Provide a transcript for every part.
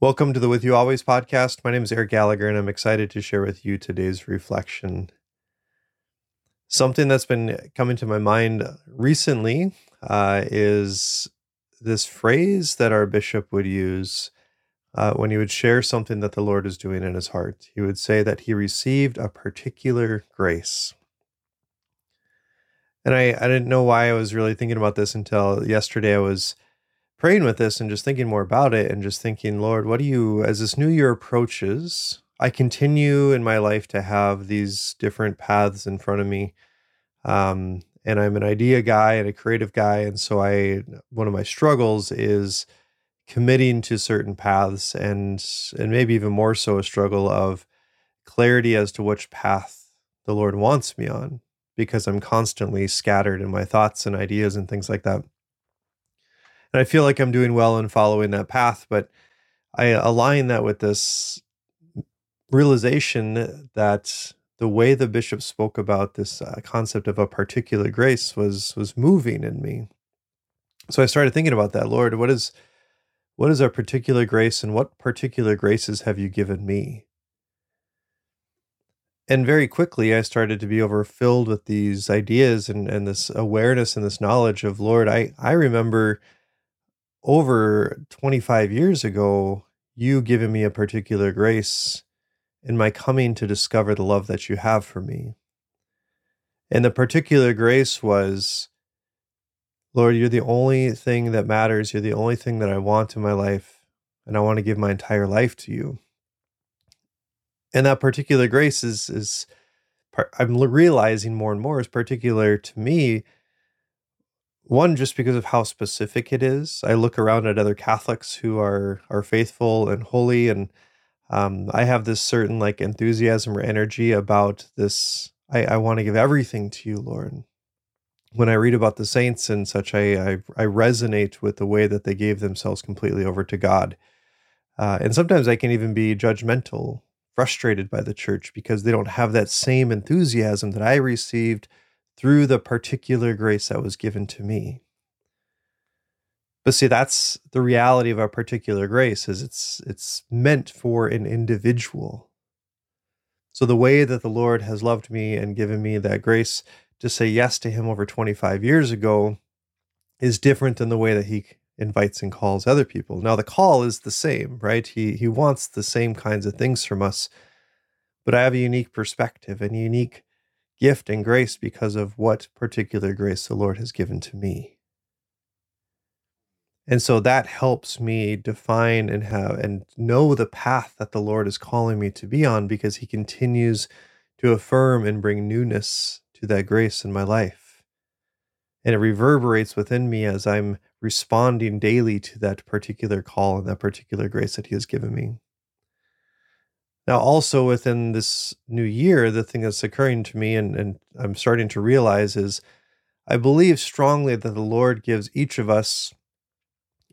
Welcome to the With You Always podcast. My name is Eric Gallagher, and I'm excited to share with you today's reflection. Something that's been coming to my mind recently uh, is this phrase that our bishop would use uh, when he would share something that the Lord is doing in his heart. He would say that he received a particular grace. And I, I didn't know why I was really thinking about this until yesterday. I was praying with this and just thinking more about it and just thinking, Lord, what do you, as this new year approaches, I continue in my life to have these different paths in front of me. Um, and I'm an idea guy and a creative guy. And so I, one of my struggles is committing to certain paths and, and maybe even more so a struggle of clarity as to which path the Lord wants me on because I'm constantly scattered in my thoughts and ideas and things like that and I feel like I'm doing well in following that path. But I align that with this realization that the way the bishop spoke about this uh, concept of a particular grace was was moving in me. So I started thinking about that. Lord, what is what is our particular grace, and what particular graces have you given me? And very quickly, I started to be overfilled with these ideas and, and this awareness and this knowledge of Lord. I, I remember over 25 years ago, you giving me a particular grace in my coming to discover the love that you have for me. And the particular grace was, Lord, you're the only thing that matters. You're the only thing that I want in my life. And I want to give my entire life to you. And that particular grace is, is I'm realizing more and more is particular to me one, just because of how specific it is. I look around at other Catholics who are are faithful and holy, and um, I have this certain like enthusiasm or energy about this. I, I want to give everything to you, Lord. When I read about the saints and such, I, I, I resonate with the way that they gave themselves completely over to God. Uh, and sometimes I can even be judgmental, frustrated by the church because they don't have that same enthusiasm that I received through the particular grace that was given to me. But see, that's the reality of a particular grace is it's it's meant for an individual. So the way that the Lord has loved me and given me that grace to say yes to him over 25 years ago is different than the way that he invites and calls other people. Now the call is the same, right? He he wants the same kinds of things from us. But I have a unique perspective and unique gift and grace because of what particular grace the Lord has given to me. And so that helps me define and have and know the path that the Lord is calling me to be on because he continues to affirm and bring newness to that grace in my life. And it reverberates within me as I'm responding daily to that particular call and that particular grace that he has given me. Now, also within this new year, the thing that's occurring to me and, and I'm starting to realize is I believe strongly that the Lord gives each of us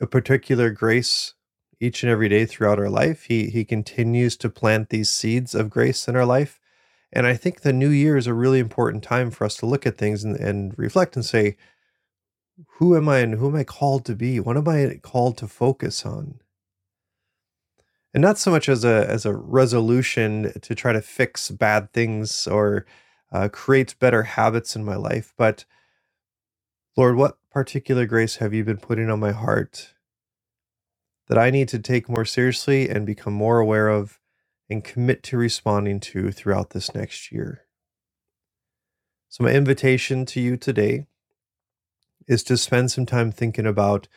a particular grace each and every day throughout our life. He he continues to plant these seeds of grace in our life. And I think the new year is a really important time for us to look at things and, and reflect and say, who am I and who am I called to be? What am I called to focus on? And not so much as a as a resolution to try to fix bad things or uh, create better habits in my life but lord what particular grace have you been putting on my heart that i need to take more seriously and become more aware of and commit to responding to throughout this next year? So my invitation to you today is to spend some time thinking about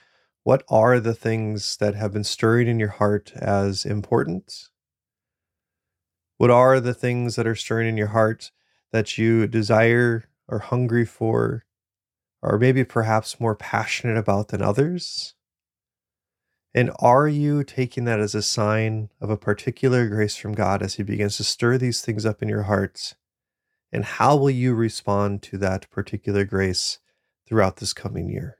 what are the things that have been stirring in your heart as important? What are the things that are stirring in your heart that you desire or hungry for, or maybe perhaps more passionate about than others? And are you taking that as a sign of a particular grace from God as He begins to stir these things up in your hearts? And how will you respond to that particular grace throughout this coming year?